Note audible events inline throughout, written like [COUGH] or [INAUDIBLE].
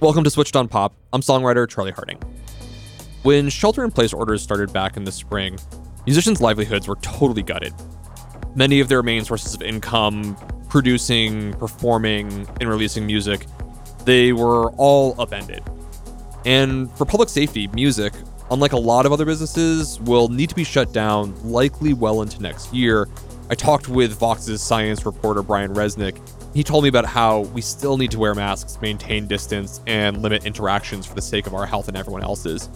Welcome to Switched on Pop. I'm songwriter Charlie Harding. When shelter in place orders started back in the spring, musicians' livelihoods were totally gutted. Many of their main sources of income, producing, performing, and releasing music, they were all upended. And for public safety, music, unlike a lot of other businesses, will need to be shut down likely well into next year. I talked with Vox's science reporter Brian Resnick. He told me about how we still need to wear masks, maintain distance, and limit interactions for the sake of our health and everyone else's.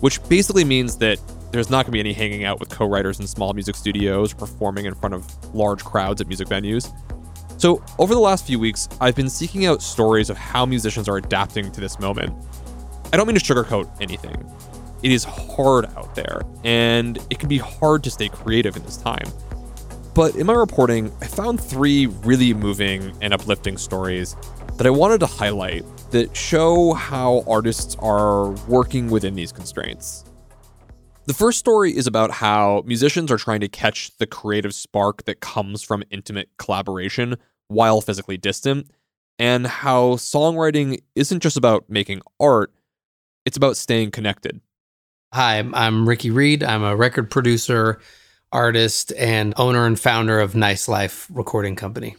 Which basically means that there's not going to be any hanging out with co writers in small music studios or performing in front of large crowds at music venues. So, over the last few weeks, I've been seeking out stories of how musicians are adapting to this moment. I don't mean to sugarcoat anything. It is hard out there, and it can be hard to stay creative in this time. But in my reporting, I found three really moving and uplifting stories that I wanted to highlight that show how artists are working within these constraints. The first story is about how musicians are trying to catch the creative spark that comes from intimate collaboration while physically distant, and how songwriting isn't just about making art, it's about staying connected. Hi, I'm Ricky Reed. I'm a record producer, artist, and owner and founder of Nice Life Recording Company.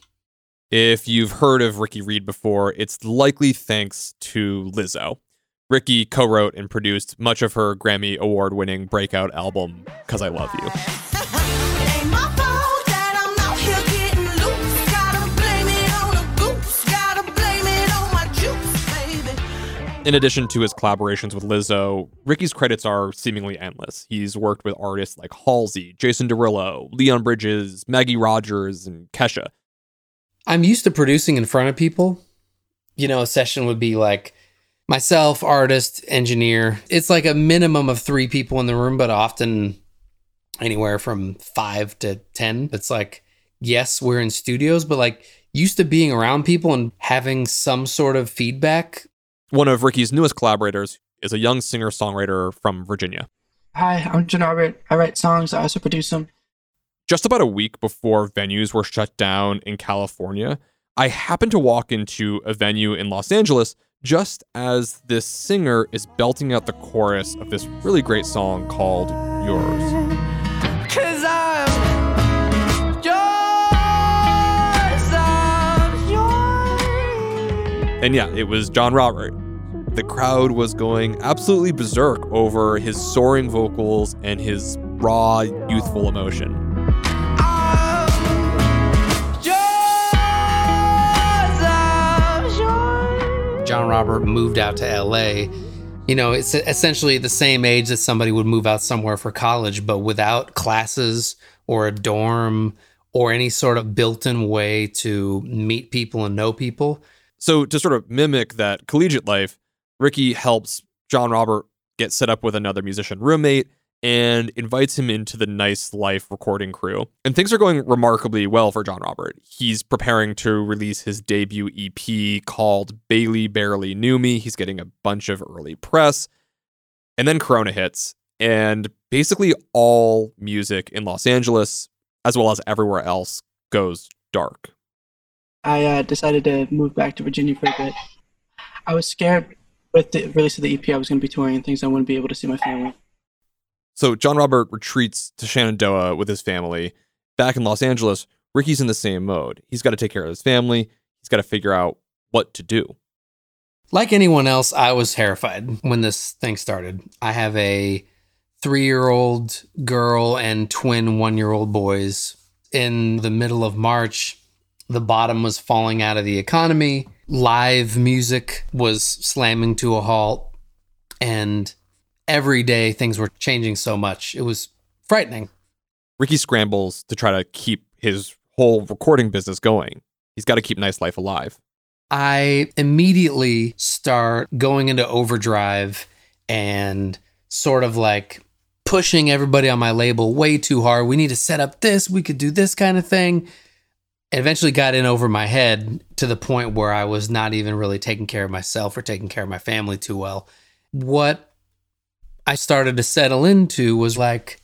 If you've heard of Ricky Reed before, it's likely thanks to Lizzo. Ricky co wrote and produced much of her Grammy Award winning breakout album, Cuz I Love You. [LAUGHS] Ain't my fault that I'm out here getting loose. Gotta blame it on a goose. Gotta blame it on my juice, baby. In addition to his collaborations with Lizzo, Ricky's credits are seemingly endless. He's worked with artists like Halsey, Jason Derulo, Leon Bridges, Maggie Rogers, and Kesha. I'm used to producing in front of people. You know, a session would be like myself, artist, engineer. It's like a minimum of three people in the room, but often anywhere from five to 10. It's like, yes, we're in studios, but like used to being around people and having some sort of feedback. One of Ricky's newest collaborators is a young singer songwriter from Virginia. Hi, I'm John Robert. I write songs, I also produce them. Just about a week before venues were shut down in California, I happened to walk into a venue in Los Angeles just as this singer is belting out the chorus of this really great song called Yours. Cause I'm yours. I'm yours. And yeah, it was John Robert. The crowd was going absolutely berserk over his soaring vocals and his raw, youthful emotion. Robert moved out to LA. You know, it's essentially the same age that somebody would move out somewhere for college, but without classes or a dorm or any sort of built in way to meet people and know people. So, to sort of mimic that collegiate life, Ricky helps John Robert get set up with another musician roommate and invites him into the Nice Life recording crew. And things are going remarkably well for John Robert. He's preparing to release his debut EP called Bailey Barely Knew Me. He's getting a bunch of early press. And then Corona hits, and basically all music in Los Angeles, as well as everywhere else, goes dark. I uh, decided to move back to Virginia for a bit. I was scared with the release of the EP I was going to be touring and things I wouldn't be able to see my family. So John Robert retreats to Shenandoah with his family. Back in Los Angeles, Ricky's in the same mode. He's got to take care of his family. He's got to figure out what to do. Like anyone else, I was terrified when this thing started. I have a three year old girl and twin one year old boys. In the middle of March, the bottom was falling out of the economy. live music was slamming to a halt and every day things were changing so much. It was frightening. Ricky scrambles to try to keep his whole recording business going. He's got to keep Nice Life alive. I immediately start going into overdrive and sort of like pushing everybody on my label way too hard. We need to set up this, we could do this kind of thing. It eventually got in over my head to the point where I was not even really taking care of myself or taking care of my family too well. What I started to settle into was like,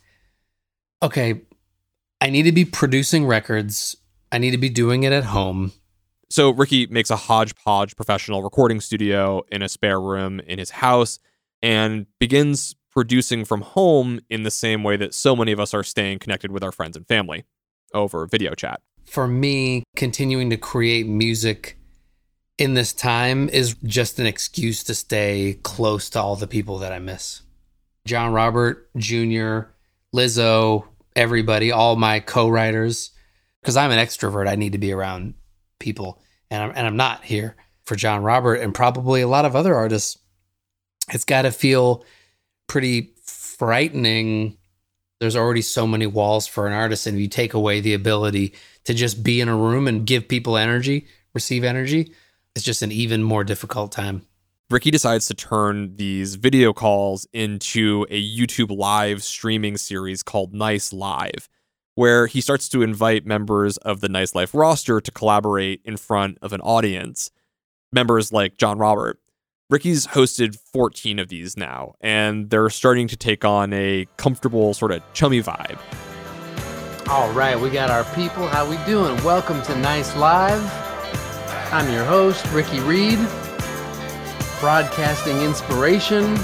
okay, I need to be producing records. I need to be doing it at home. So Ricky makes a hodgepodge professional recording studio in a spare room in his house and begins producing from home in the same way that so many of us are staying connected with our friends and family over video chat. For me, continuing to create music in this time is just an excuse to stay close to all the people that I miss. John Robert Jr., Lizzo, everybody, all my co-writers. Because I'm an extrovert, I need to be around people, and I'm and I'm not here for John Robert and probably a lot of other artists. It's got to feel pretty frightening. There's already so many walls for an artist, and if you take away the ability to just be in a room and give people energy, receive energy, it's just an even more difficult time. Ricky decides to turn these video calls into a YouTube live streaming series called Nice Live, where he starts to invite members of the Nice Life roster to collaborate in front of an audience. Members like John Robert. Ricky's hosted 14 of these now, and they're starting to take on a comfortable, sort of chummy vibe. All right, we got our people. How we doing? Welcome to Nice Live. I'm your host, Ricky Reed, broadcasting inspiration.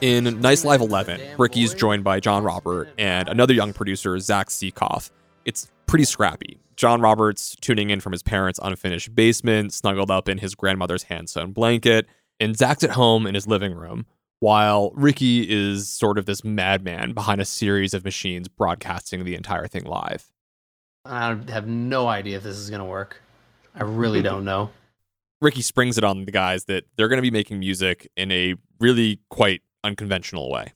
In Nice Live 11, Ricky's joined by John Robert and another young producer, Zach Sekof. It's pretty scrappy. John Robert's tuning in from his parents' unfinished basement, snuggled up in his grandmother's hand sewn blanket, and Zach's at home in his living room, while Ricky is sort of this madman behind a series of machines broadcasting the entire thing live. I have no idea if this is going to work. I really don't know. Ricky springs it on the guys that they're going to be making music in a really quite unconventional way.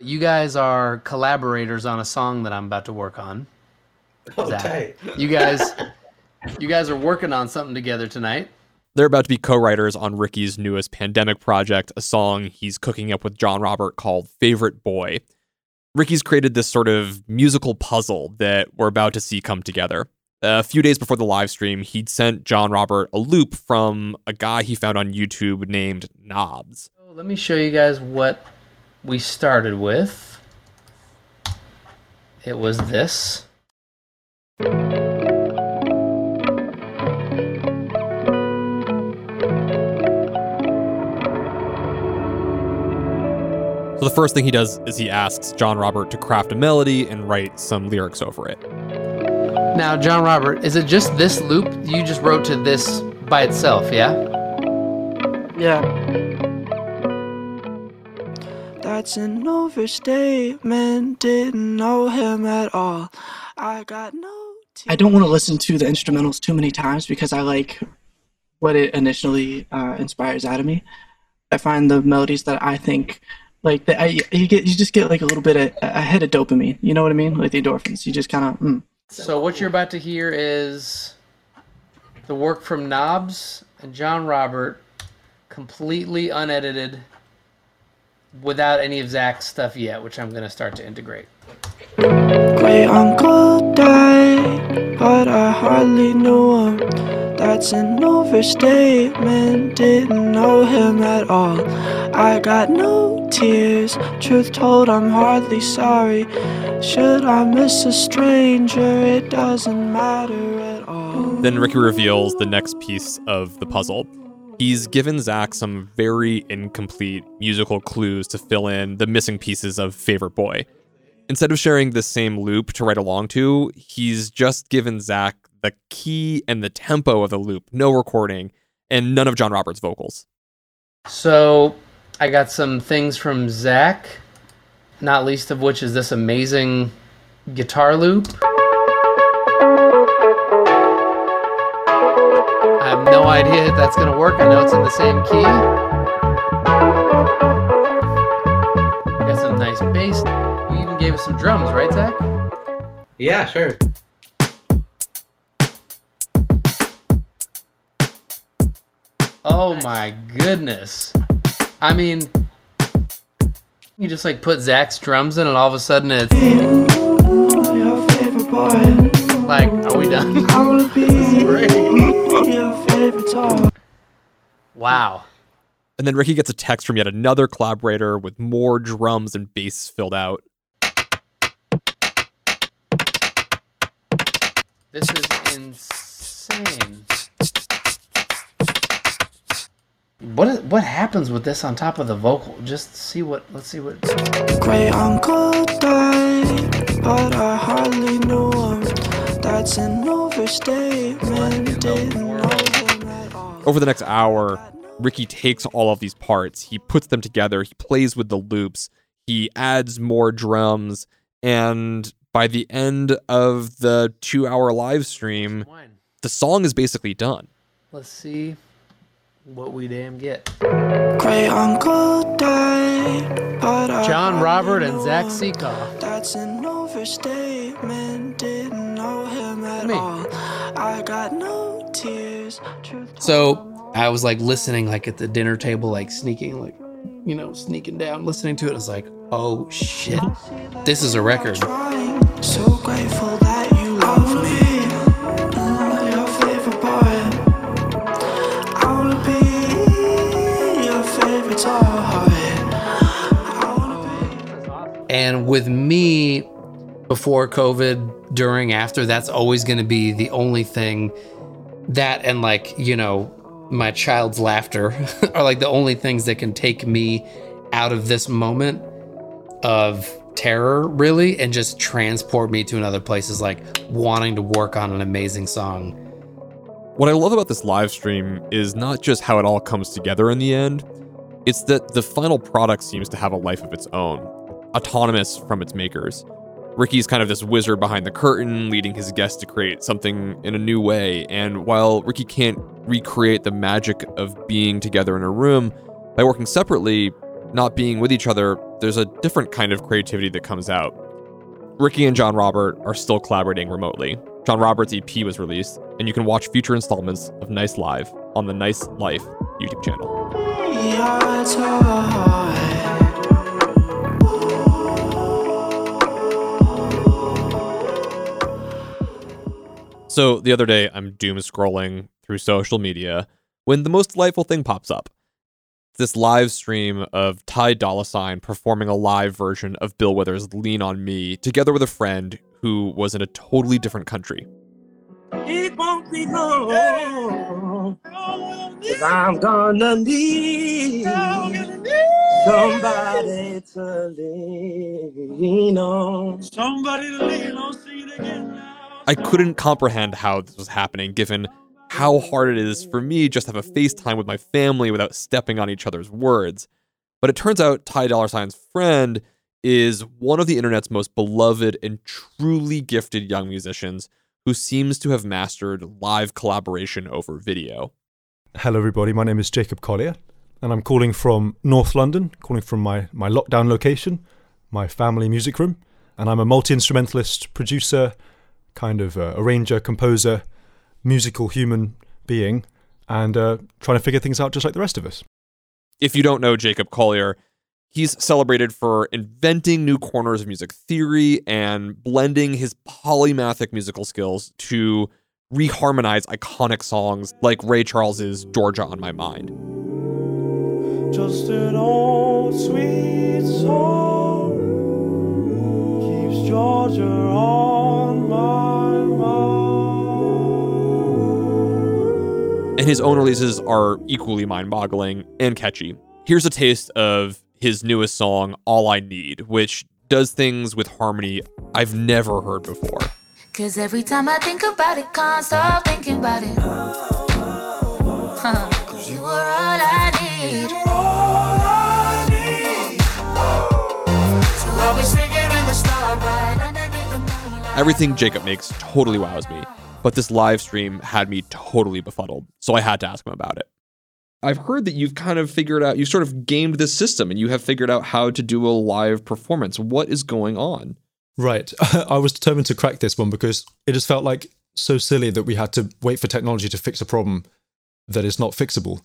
You guys are collaborators on a song that I'm about to work on. Oh, Zach. You guys you guys are working on something together tonight. They're about to be co writers on Ricky's newest pandemic project, a song he's cooking up with John Robert called Favorite Boy. Ricky's created this sort of musical puzzle that we're about to see come together. A few days before the live stream, he'd sent John Robert a loop from a guy he found on YouTube named Knobs. Let me show you guys what we started with. It was this. So the first thing he does is he asks John Robert to craft a melody and write some lyrics over it. Now, John Robert, is it just this loop you just wrote to this by itself, yeah? Yeah. That's an overstatement. Didn't know him at all. I got no. I don't want to listen to the instrumentals too many times because I like what it initially uh, inspires out of me. I find the melodies that I think like that, I you get you just get like a little bit of a hit of dopamine. You know what I mean? Like the endorphins. You just kind of mm. So what you're about to hear is the work from Knobs and John Robert, completely unedited, without any of Zach's stuff yet, which I'm gonna start to integrate. Great uncle died, but I hardly knew him. That's an overstatement. Didn't know him at all. I got no tears. Truth told, I'm hardly sorry. Should I miss a stranger? It doesn't matter at all. Then Ricky reveals the next piece of the puzzle. He's given Zach some very incomplete musical clues to fill in the missing pieces of Favorite Boy. Instead of sharing the same loop to write along to, he's just given Zach the key and the tempo of the loop, no recording, and none of John Robert's vocals. So I got some things from Zach, not least of which is this amazing guitar loop. I have have no idea if that's gonna work. I know it's in the same key. Got some nice bass. You even gave us some drums, right, Zach? Yeah, sure. Oh my goodness. I mean, you just like put Zach's drums in, and all of a sudden it's Your favorite boy. like, are we done? [LAUGHS] I wanna be [LAUGHS] your favorite toy. Wow. And then Ricky gets a text from yet another collaborator with more drums and bass filled out. This is insane. What is, what happens with this on top of the vocal? Just see what. Let's see what. Great uncle died, but I hardly knew him. That's an overstatement. Didn't know him at all. Over the next hour, Ricky takes all of these parts, he puts them together, he plays with the loops, he adds more drums, and by the end of the two hour live stream, the song is basically done. Let's see what we damn get. Great uncle died, but John hardly Robert and Zach him. Sekof. That's an overstatement. Didn't know him at Me. all. I got no tears. Truth So I was like listening, like at the dinner table, like sneaking, like you know, sneaking down, listening to it. I was like, oh shit, this is a record. So grateful that you love oh, me. And with me, before COVID, during, after, that's always going to be the only thing that and like, you know, my child's laughter [LAUGHS] are like the only things that can take me out of this moment of terror, really, and just transport me to another place is like wanting to work on an amazing song. What I love about this live stream is not just how it all comes together in the end, it's that the final product seems to have a life of its own, autonomous from its makers. Ricky's kind of this wizard behind the curtain, leading his guests to create something in a new way. And while Ricky can't recreate the magic of being together in a room, by working separately, not being with each other, there's a different kind of creativity that comes out. Ricky and John Robert are still collaborating remotely. John Robert's EP was released, and you can watch future installments of Nice Live on the Nice Life YouTube channel. Your. So the other day, I'm doom scrolling through social media when the most delightful thing pops up. This live stream of Ty Dolla Sign performing a live version of Bill Withers' Lean on Me together with a friend who was in a totally different country. It won't be long. Cause I'm gonna need somebody to lean on. Somebody to lean on, see it again now. I couldn't comprehend how this was happening given how hard it is for me just to have a FaceTime with my family without stepping on each other's words. But it turns out Ty Dolla Sign's friend is one of the internet's most beloved and truly gifted young musicians who seems to have mastered live collaboration over video. Hello, everybody. My name is Jacob Collier, and I'm calling from North London, calling from my, my lockdown location, my family music room. And I'm a multi instrumentalist, producer, kind of uh, arranger, composer, musical human being, and uh, trying to figure things out just like the rest of us. If you don't know Jacob Collier, he's celebrated for inventing new corners of music theory and blending his polymathic musical skills to reharmonize iconic songs like Ray Charles's Georgia on My Mind. Just an old sweet song keeps Georgia on my mind. And his own releases are equally mind boggling and catchy. Here's a taste of his newest song, All I Need, which does things with harmony I've never heard before. Cause every time I think about it, can't stop thinking about it. [LAUGHS] Huh. You are all I need. Everything Jacob makes totally wows me. but this live stream had me totally befuddled. So I had to ask him about it. I've heard that you've kind of figured out, you sort of gamed this system and you have figured out how to do a live performance. What is going on? Right. [LAUGHS] I was determined to crack this one because it just felt like so silly that we had to wait for technology to fix a problem that is not fixable.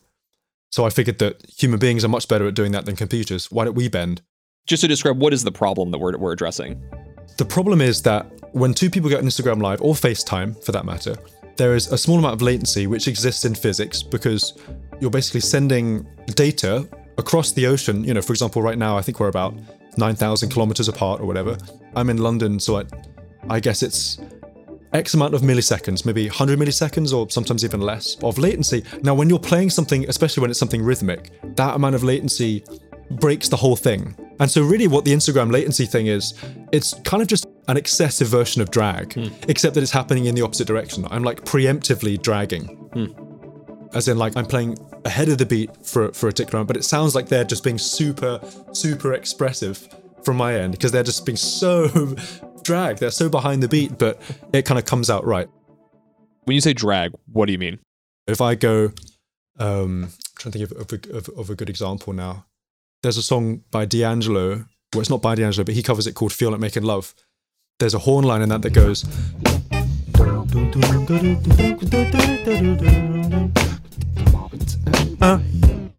So I figured that human beings are much better at doing that than computers. Why don't we bend? Just to describe what is the problem that we're, we're addressing? The problem is that when two people get on Instagram Live or FaceTime for that matter, there is a small amount of latency which exists in physics because you're basically sending data across the ocean. You know, for example, right now I think we're about 9,000 kilometers apart or whatever. I'm in London, so I, I guess it's X amount of milliseconds, maybe 100 milliseconds or sometimes even less of latency. Now, when you're playing something, especially when it's something rhythmic, that amount of latency breaks the whole thing. And so, really, what the Instagram latency thing is, it's kind of just an excessive version of drag, except that it's happening in the opposite direction. I'm like preemptively dragging. As in, like, I'm playing ahead of the beat for, for a tick round, but it sounds like they're just being super, super expressive from my end because they're just being so [LAUGHS] dragged. They're so behind the beat, but it kind of comes out right. When you say drag, what do you mean? If I go, um, I'm trying to think of, of, a, of, of a good example now. There's a song by D'Angelo. Well, it's not by D'Angelo, but he covers it called "Feel Like Making Love." There's a horn line in that that goes.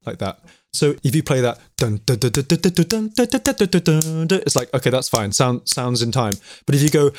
Like that. So if you play that, it's like okay, that's fine. Sound sounds in time. But if you go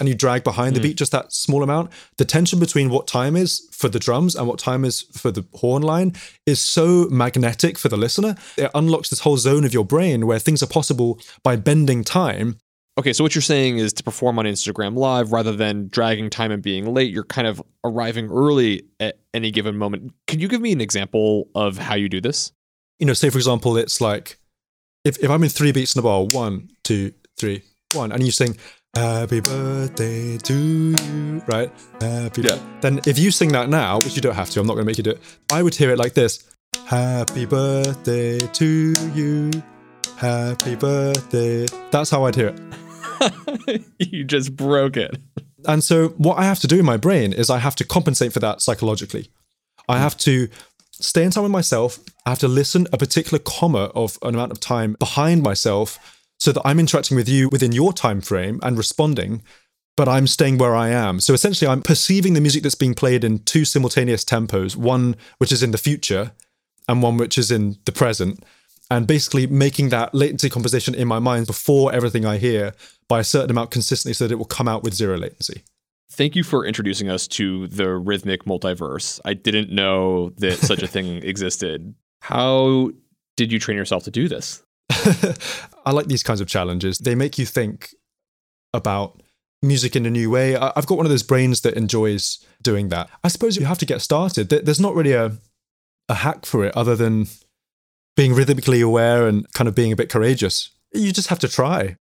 and you drag behind the beat just that small amount, the tension between what time is for the drums and what time is for the horn line is so magnetic for the listener. It unlocks this whole zone of your brain where things are possible by bending time Okay, so what you're saying is to perform on Instagram Live rather than dragging time and being late, you're kind of arriving early at any given moment. Can you give me an example of how you do this? you know, say for example, it's like if, if I'm in three beats in a bar, one, two, three, one, and you sing Happy birthday to you, right? Happy Yeah. Then if you sing that now, which you don't have to, I'm not gonna make you do it, I would hear it like this. Happy birthday to you. Happy birthday. That's how I'd hear it. [LAUGHS] you just broke it. And so what I have to do in my brain is I have to compensate for that psychologically. I have to stay in time with myself. I have to listen a particular comma of an amount of time behind myself so that I'm interacting with you within your time frame and responding, but I'm staying where I am. So essentially I'm perceiving the music that's being played in two simultaneous tempos, one which is in the future and one which is in the present. And basically making that latency composition in my mind before everything I hear by a certain amount consistently so that it will come out with zero latency. Thank you for introducing us to the rhythmic multiverse. I didn't know that such a thing [LAUGHS] existed. How did you train yourself to do this? [LAUGHS] I like these kinds of challenges. They make you think about music in a new way. I've got one of those brains that enjoys doing that. I suppose you have to get started. There's not really a, a hack for it other than being rhythmically aware and kind of being a bit courageous. You just have to try.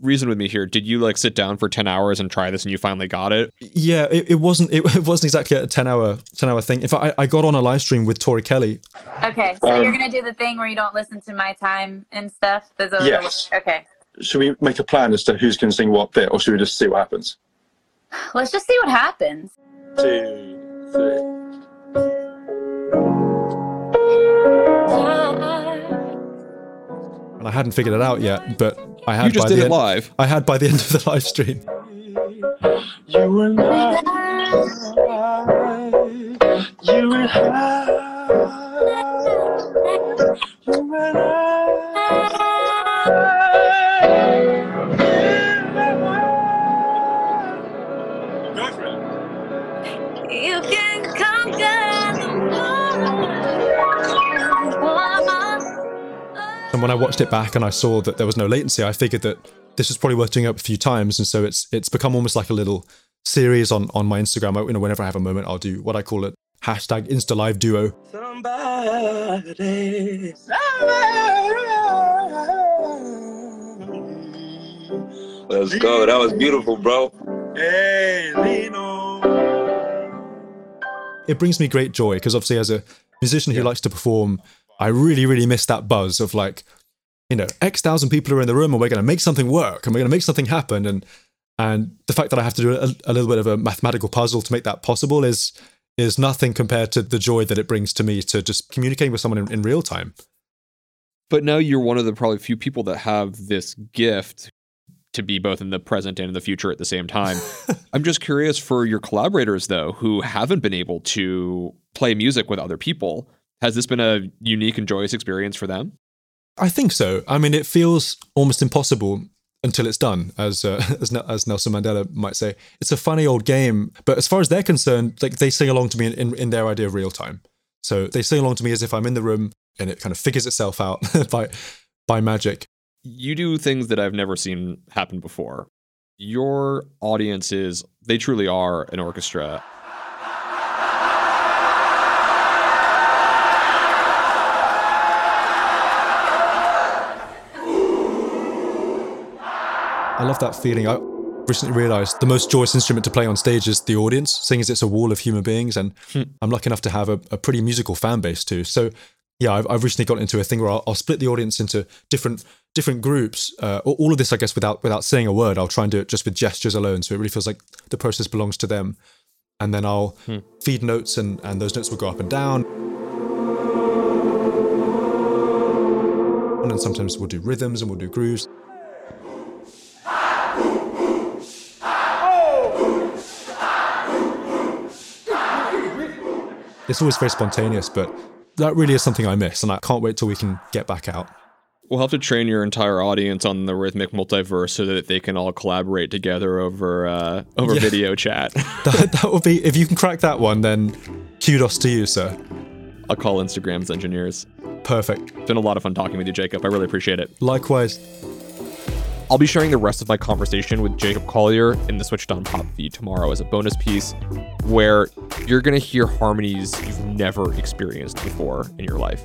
Reason with me here. Did you like sit down for 10 hours and try this and you finally got it? Yeah, it, it wasn't it, [LAUGHS] it wasn't exactly a 10 hour 10 hour thing. In fact, I, I got on a live stream with Tori Kelly. Okay, so Um, you're gonna do the thing where you don't listen to my time and stuff. Those are the- Yes. Okay, Should we make a plan as to who's going to sing what bit, or should we just see what happens? let's just see what happens. Two, three. I hadn't figured it out yet, but I had You just by did the it end, live. I had by the end of the live stream. You and I. You and I. You and You when I watched it back and I saw that there was no latency, I figured that this was probably worth doing up a few times. And so it's it's become almost like a little series on on my Instagram. I, you know, whenever I have a moment, I'll do what I call it hashtag Insta Live Duo. Somebody. Let's go. That was beautiful, bro. Hey, Lino. It brings me great joy because obviously, as a musician who likes to perform, I really really miss that buzz of like, you know, X thousand people are in the room and we're going to make something work and we're going to make something happen. And And the fact that I have to do a, a little bit of a mathematical puzzle to make that possible is is nothing compared to the joy that it brings to me to just communicating with someone in, in real time. But now you're one of the probably few people that have this gift to be both in the present and in the future at the same time. [LAUGHS] I'm just curious for your collaborators though who haven't been able to play music with other people. Has this been a unique and joyous experience for them? I think so. I mean, it feels almost impossible until it's done, as uh, [LAUGHS] as, as Nelson Mandela might say. It's a funny old game, but as far as they're concerned, like they sing along to me in, in, in their idea of real time. So they sing along to me as if I'm in the room, and it kind of figures itself out [LAUGHS] by by magic. You do things that I've never seen happen before. Your audiences, they truly are an orchestra. Love that feeling. I recently realized the most joyous instrument to play on stage is the audience, seeing as it's a wall of human beings. And I'm lucky enough to have a, a pretty musical fan base too. So, yeah, I've, I've recently got into a thing where I'll, I'll split the audience into different different groups. Uh, all of this, I guess, without without saying a word. I'll try and do it just with gestures alone, so it really feels like the process belongs to them. And then I'll feed notes, and and those notes will go up and down. And then sometimes we'll do rhythms and we'll do grooves. It's always very spontaneous, but that really is something I miss, and I can't wait till we can get back out. We'll have to train your entire audience on the rhythmic multiverse so that they can all collaborate together over uh, over Yeah. video chat. [LAUGHS] That, that would be if you can crack that one, then kudos to you, sir. I'll call Instagram's engineers. Perfect. It's been a lot of fun talking with you, Jacob. I really appreciate it. Likewise. I'll be sharing the rest of my conversation with Jacob Collier in the Switched On Pop feed tomorrow as a bonus piece, where you're going to hear harmonies you've never experienced before in your life.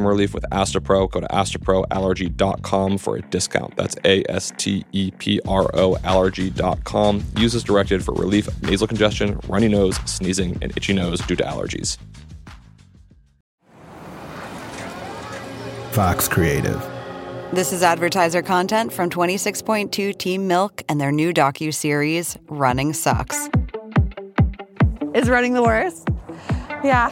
relief with Astepro. Go to asteproallergy.com for a discount. That's A S T E P R O allergy.com. Use as directed for relief of nasal congestion, runny nose, sneezing, and itchy nose due to allergies. Vox Creative. This is advertiser content from 26.2 Team Milk and their new docu-series Running Sucks. Is running the worst? Yeah.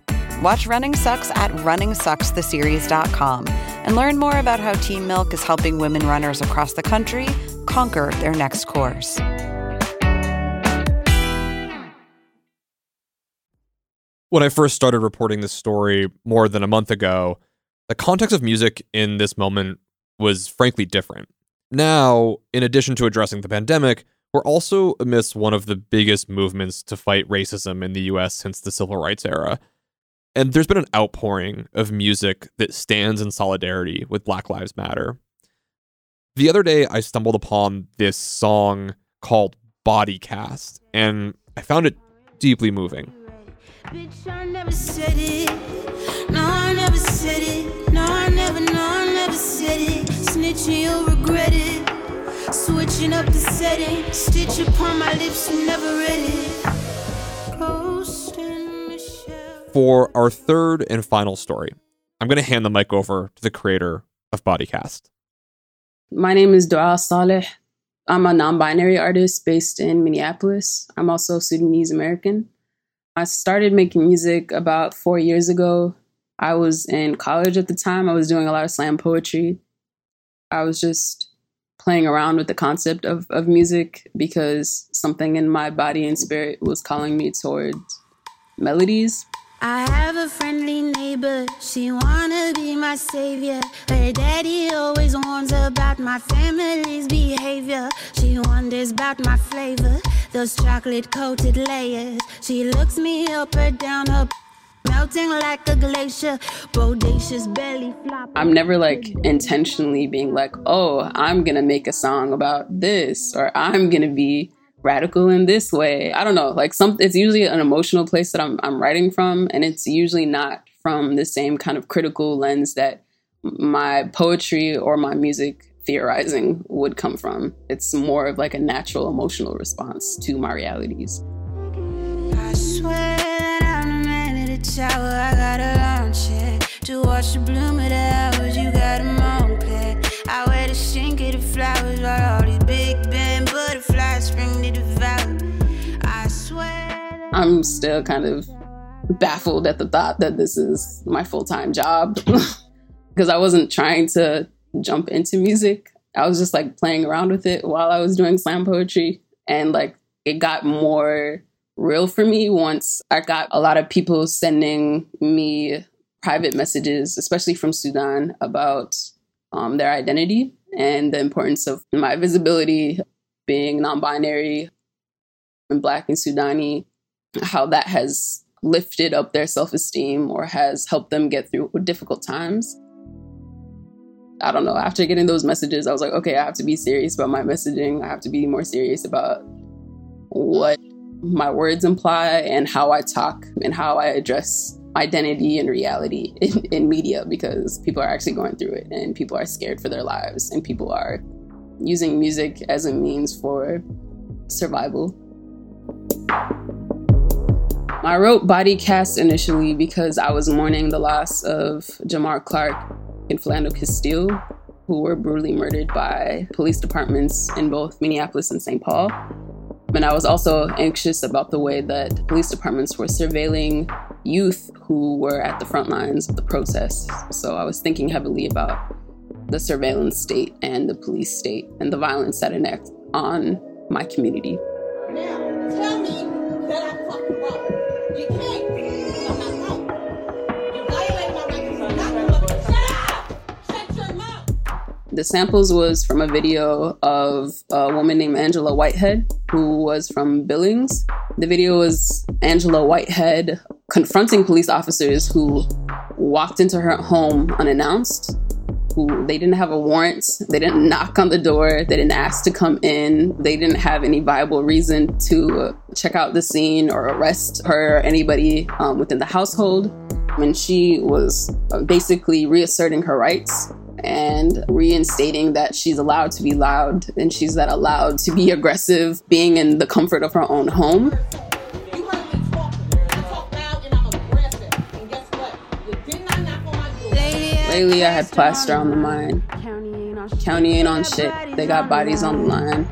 Watch Running Sucks at runningsuckstheseries.com and learn more about how Team Milk is helping women runners across the country conquer their next course. when I first started reporting this story more than a month ago, the context of music in this moment was frankly different. Now, in addition to addressing the pandemic, we're also amidst one of the biggest movements to fight racism in the US since the civil rights era. And there's been an outpouring of music that stands in solidarity with Black Lives Matter. The other day, I stumbled upon this song called Body Cast, and I found it deeply moving. Bitch, I never said it. No, I never said it. No, I never, no, I never said it. Snitching, you'll regret it. Switching up the setting. Stitch upon my lips, you never read it. Michelle. For our third and final story, I'm going to hand the mic over to the creator of Bodycast. My name is Dua Saleh. I'm a non binary artist based in Minneapolis. I'm also Sudanese American. I started making music about four years ago. I was in college at the time. I was doing a lot of slam poetry. I was just playing around with the concept of, of music because something in my body and spirit was calling me towards melodies. I have a friendly neighbor, she wanna be my savior. Her daddy always warns about my family's behavior. She wonders about my flavor, those chocolate coated layers. She looks me up or down, her melting like a glacier. Bodacious belly flop. I'm never like intentionally being like, oh, I'm gonna make a song about this, or I'm gonna be radical in this way. I don't know. Like some it's usually an emotional place that I'm I'm writing from and it's usually not from the same kind of critical lens that my poetry or my music theorizing would come from. It's more of like a natural emotional response to my realities. I swear that I'm tower. I got a lawn chair to watch the bloom of the I'm still kind of baffled at the thought that this is my full-time job. [LAUGHS] Because I wasn't trying to jump into music. I was just like playing around with it while I was doing slam poetry. And like it got more real for me once I got a lot of people sending me private messages, especially from Sudan, about um, their identity and the importance of my visibility being non binary and Black and Sudani, how that has lifted up their self esteem or has helped them get through difficult times. I don't know. After getting those messages, I was like, okay, I have to be serious about my messaging. I have to be more serious about what my words imply and how I talk and how I address identity and reality in, in media because people are actually going through it and people are scared for their lives and people are using music as a means for survival. I wrote Body Cast initially because I was mourning the loss of Jamar Clark and Philando Castile, who were brutally murdered by police departments in both Minneapolis and St. Paul. And I was also anxious about the way that police departments were surveilling youth who were at the front lines of the protests. So I was thinking heavily about the surveillance state and the police state and the violence that enacts on my community. Now, The samples was from a video of a woman named Angela Whitehead, who was from Billings. The video was Angela Whitehead confronting police officers who walked into her home unannounced. Who they didn't have a warrant, they didn't knock on the door, they didn't ask to come in, they didn't have any viable reason to check out the scene or arrest her or anybody um, within the household. And she was uh, basically reasserting her rights and reinstating that she's allowed to be loud and she's that allowed to be aggressive being in the comfort of her own home. Lately, I had plaster on the mind. County ain't on shit. They got bodies on the line.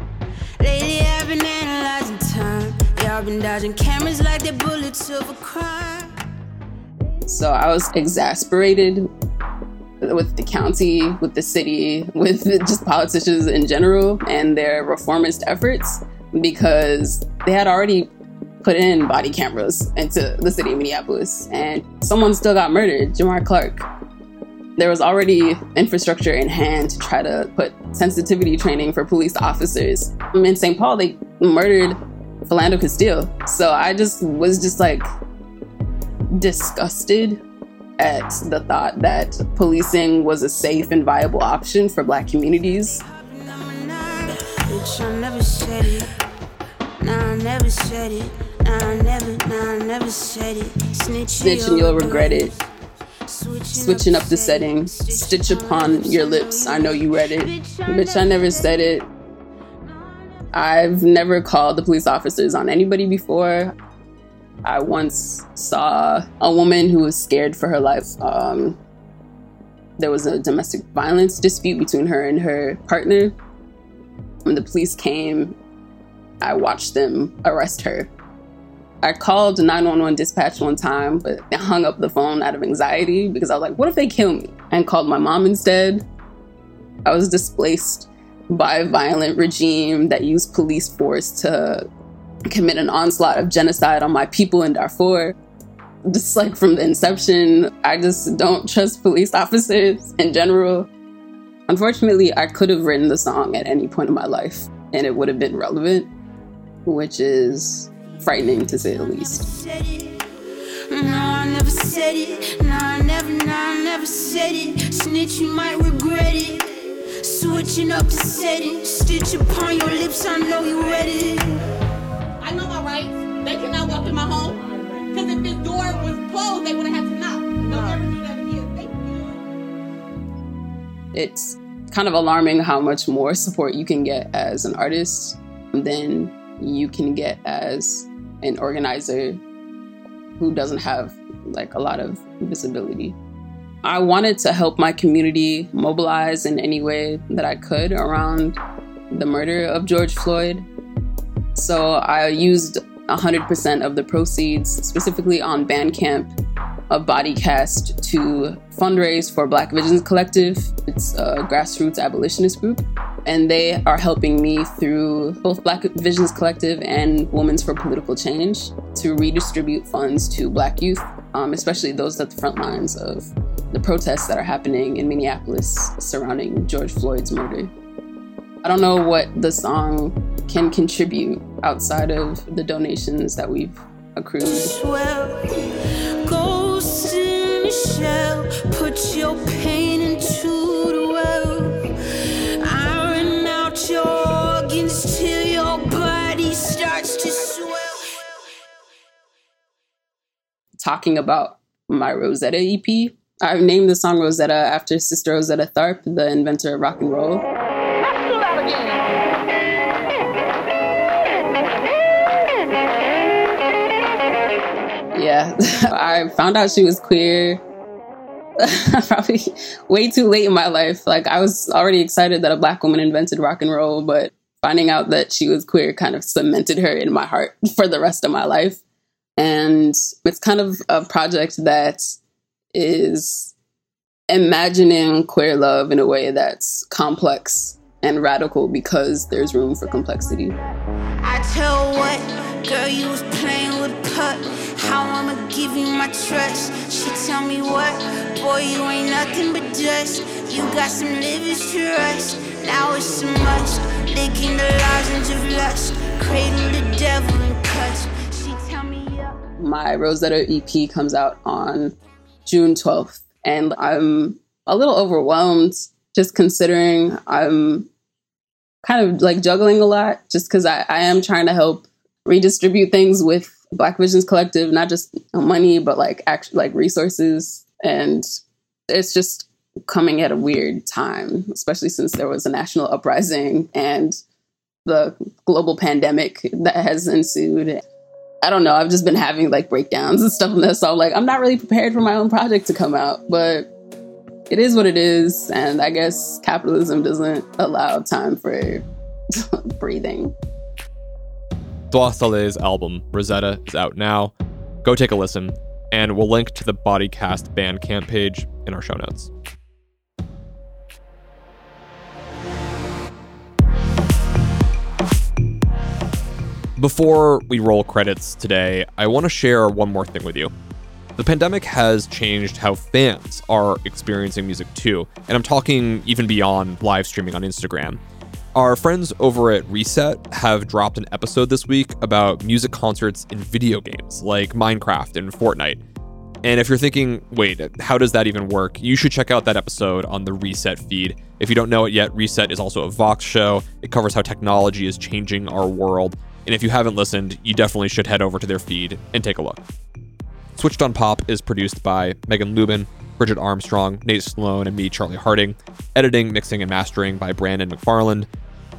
Lately, I've been analyzing time. Y'all been dodging cameras like they're bullets of a crime. So I was exasperated with the county, with the city, with [LAUGHS] just politicians in general and their reformist efforts because they had already put in body cameras into the city of Minneapolis and someone still got murdered, Jamar Clark. There was already infrastructure in hand to try to put sensitivity training for police officers. Um, in St. Paul, they murdered Philando Castile. So I just was just like disgusted at the thought that policing was a safe and viable option for black communities. Bitch, I never said it. Nah, I never said it. Nah, I never, nah, I never said it. Snitch, Snitch and you'll regret it. Switching up the settings. Stitch upon your lips. I know you read it. Bitch, I never said it. I've never called the police officers on anybody before. I once saw a woman who was scared for her life. Um, there was a domestic violence dispute between her and her partner. When the police came, I watched them arrest her. I called 911 dispatch one time, but I hung up the phone out of anxiety because I was like, what if they kill me? And called my mom instead. I was displaced by a violent regime that used police force to commit an onslaught of genocide on my people in Darfur. Just like from the inception, I just don't trust police [LAUGHS] officers in general. Unfortunately, I could have written the song at any point in my life and it would have been relevant, which is frightening to say the least. No, I never said it. No, I never, no, I never said it. Snitch, you might regret it. Switching up the settings. Stitch upon your lips, I know you read it. Rights. They cannot walk in my home. Because if this door was closed, they would have had to knock. You. It's kind of alarming how much more support you can get as an artist than you can get as an organizer who doesn't have like a lot of visibility. I wanted to help my community mobilize in any way that I could around the murder of George Floyd. So I used 100% of the proceeds specifically on Bandcamp of Bodycast to fundraise for Black Visions Collective. It's a grassroots abolitionist group, and they are helping me through both Black Visions Collective and Women's for Political Change to redistribute funds to Black youth, um, especially those at the front lines of the protests that are happening in Minneapolis surrounding George Floyd's murder. I don't know what the song can contribute outside of the donations that we've accrued. Swell. Ghost in a shell. Put your pain into the well. Iron out your organs till your body starts to swell. talking about my Rosetta EP. I've named the song Rosetta after Sister Rosetta Tharpe, the inventor of rock and roll. Yeah, [LAUGHS] I found out she was queer [LAUGHS] probably way too late in my life. Like, I was already excited that a black woman invented rock and roll, but finding out that she was queer kind of cemented her in my heart [LAUGHS] for the rest of my life. And it's kind of a project that is imagining queer love in a way that's complex and radical because there's room for complexity. I tell what, girl, you was playing with. How I'ma give you my trust? She tell me what, boy, you ain't nothing but dust. You got some livers to rust. Now it's a must. Licking the lozenges of lust. Cradle the devil and cuss. She tell me yeah. My Rosetta EP comes out on June 12th, and I'm a little overwhelmed just considering I'm kind of like juggling a lot just because I, I am trying to help redistribute things with Black Visions Collective, not just money, but like act, like resources. And it's just coming at a weird time, especially since there was a national uprising and the global pandemic that has ensued. I don't know. I've just been having like breakdowns and stuff. And so I'm like, I'm not really prepared for my own project to come out, but it is what it is. And I guess capitalism doesn't allow time for [LAUGHS] breathing. Saleh's album, Rosetta, is out now. Go take a listen, and we'll link to the Bodycast Bandcamp page in our show notes. Before we roll credits today, I want to share one more thing with you. The pandemic has changed how fans are experiencing music too, and I'm talking even beyond live streaming on Instagram. Our friends over at Reset have dropped an episode this week about music concerts in video games like Minecraft and Fortnite. And if you're thinking, wait, how does that even work? You should check out that episode on the Reset feed. If you don't know it yet, Reset is also a Vox show. It covers how technology is changing our world. And if you haven't listened, you definitely should head over to their feed and take a look. Switched on Pop is produced by Megan Lubin, Bridget Armstrong, Nate Sloan, and me, Charlie Harding. Editing, mixing, and mastering by Brandon McFarland.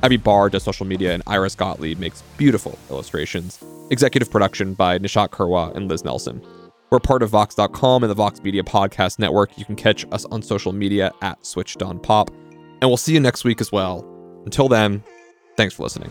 Abby Barr does social media, and Iris Gottlieb makes beautiful illustrations. Executive production by Nishat Kurwa and Liz Nelson. We're part of Vox.com and the Vox Media Podcast Network. You can catch us on social media at Switched On Pop. And we'll see you next week as well. Until then, thanks for listening.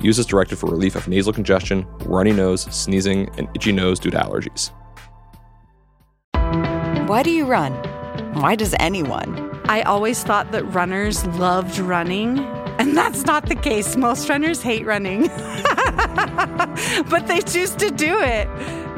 Use as directed for relief of nasal congestion, runny nose, sneezing, and itchy nose due to allergies. Why do you run? Why does anyone? I always thought that runners loved running, and that's not the case. Most runners hate running, [LAUGHS] but they choose to do it.